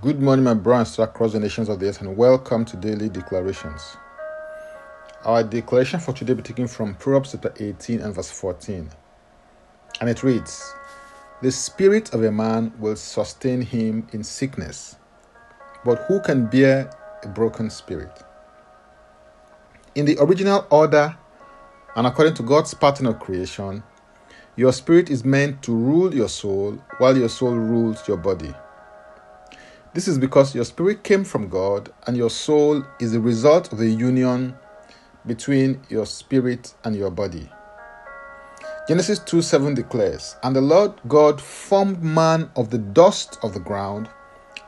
Good morning, my brothers across the nations of the earth, and welcome to Daily Declarations. Our declaration for today will be taken from Proverbs chapter 18 and verse 14. And it reads The spirit of a man will sustain him in sickness, but who can bear a broken spirit? In the original order and according to God's pattern of creation, your spirit is meant to rule your soul while your soul rules your body. This is because your spirit came from God and your soul is the result of the union between your spirit and your body. Genesis 2 7 declares, And the Lord God formed man of the dust of the ground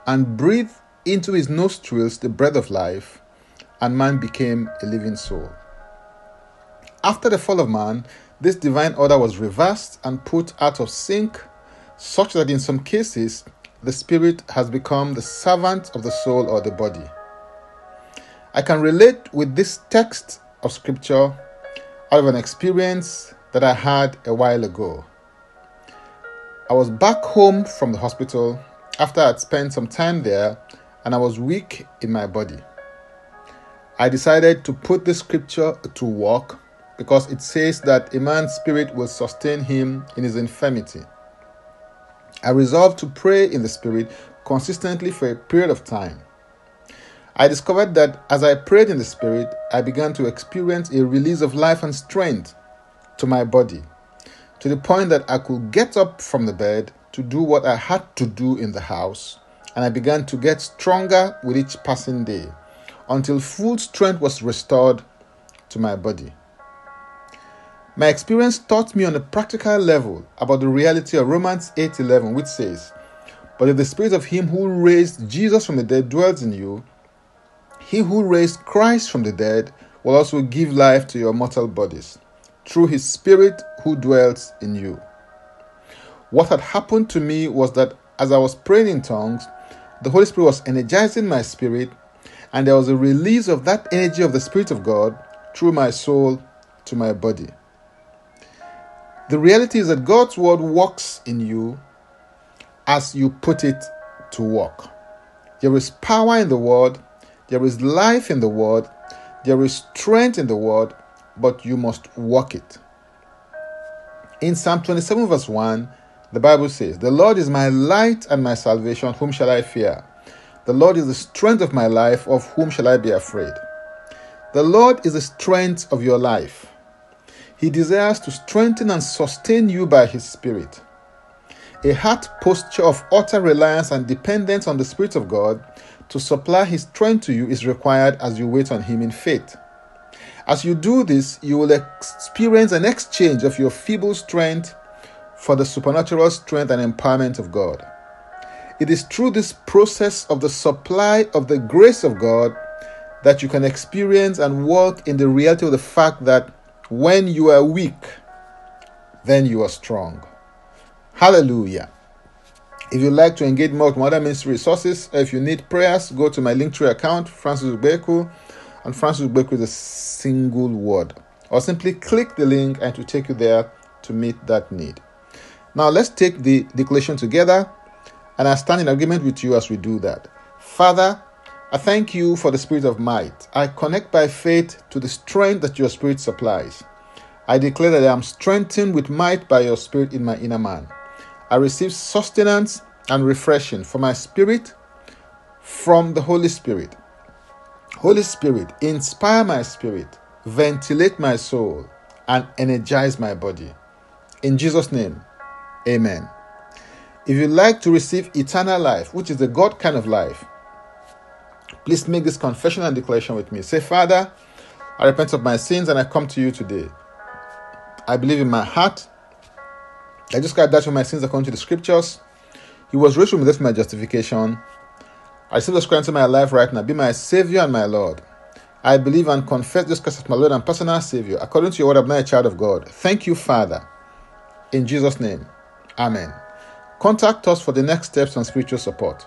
and breathed into his nostrils the breath of life, and man became a living soul. After the fall of man, this divine order was reversed and put out of sync, such that in some cases, the spirit has become the servant of the soul or the body. I can relate with this text of scripture out of an experience that I had a while ago. I was back home from the hospital after I'd spent some time there and I was weak in my body. I decided to put this scripture to work because it says that a man's spirit will sustain him in his infirmity. I resolved to pray in the spirit consistently for a period of time. I discovered that as I prayed in the Spirit, I began to experience a release of life and strength to my body, to the point that I could get up from the bed to do what I had to do in the house, and I began to get stronger with each passing day until full strength was restored to my body. My experience taught me on a practical level about the reality of Romans 8:11 which says, "But if the spirit of him who raised Jesus from the dead dwells in you, he who raised Christ from the dead will also give life to your mortal bodies through his Spirit who dwells in you. What had happened to me was that as I was praying in tongues, the Holy Spirit was energizing my spirit, and there was a release of that energy of the Spirit of God through my soul to my body. The reality is that God's word works in you as you put it to work. There is power in the word there is life in the word, there is strength in the word, but you must work it. In Psalm 27, verse 1, the Bible says, The Lord is my light and my salvation, whom shall I fear? The Lord is the strength of my life, of whom shall I be afraid? The Lord is the strength of your life. He desires to strengthen and sustain you by His Spirit. A heart posture of utter reliance and dependence on the Spirit of God to supply His strength to you is required as you wait on Him in faith. As you do this, you will experience an exchange of your feeble strength for the supernatural strength and empowerment of God. It is through this process of the supply of the grace of God that you can experience and walk in the reality of the fact that when you are weak, then you are strong. Hallelujah. If you'd like to engage more with other ministry resources, if you need prayers, go to my Linktree account, Francis Ubeku, and Francis Ubeku is a single word. Or simply click the link and it will take you there to meet that need. Now let's take the declaration together, and I stand in agreement with you as we do that. Father, I thank you for the spirit of might. I connect by faith to the strength that your spirit supplies. I declare that I am strengthened with might by your spirit in my inner man. I receive sustenance and refreshing for my spirit from the Holy Spirit. Holy Spirit, inspire my spirit, ventilate my soul, and energize my body. In Jesus' name, amen. If you'd like to receive eternal life, which is the God kind of life, please make this confession and declaration with me. Say, Father, I repent of my sins and I come to you today. I believe in my heart I just got that for my sins according to the scriptures. He was raised from the death for my justification. I receive the Christ into my life right now. Be my Savior and my Lord. I believe and confess this Christ as my Lord and personal Savior. According to your word, I'm now a child of God. Thank you, Father. In Jesus' name, Amen. Contact us for the next steps on spiritual support.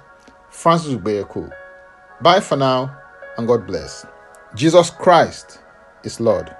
Francis Ubeyeku. Bye for now and God bless. Jesus Christ is Lord.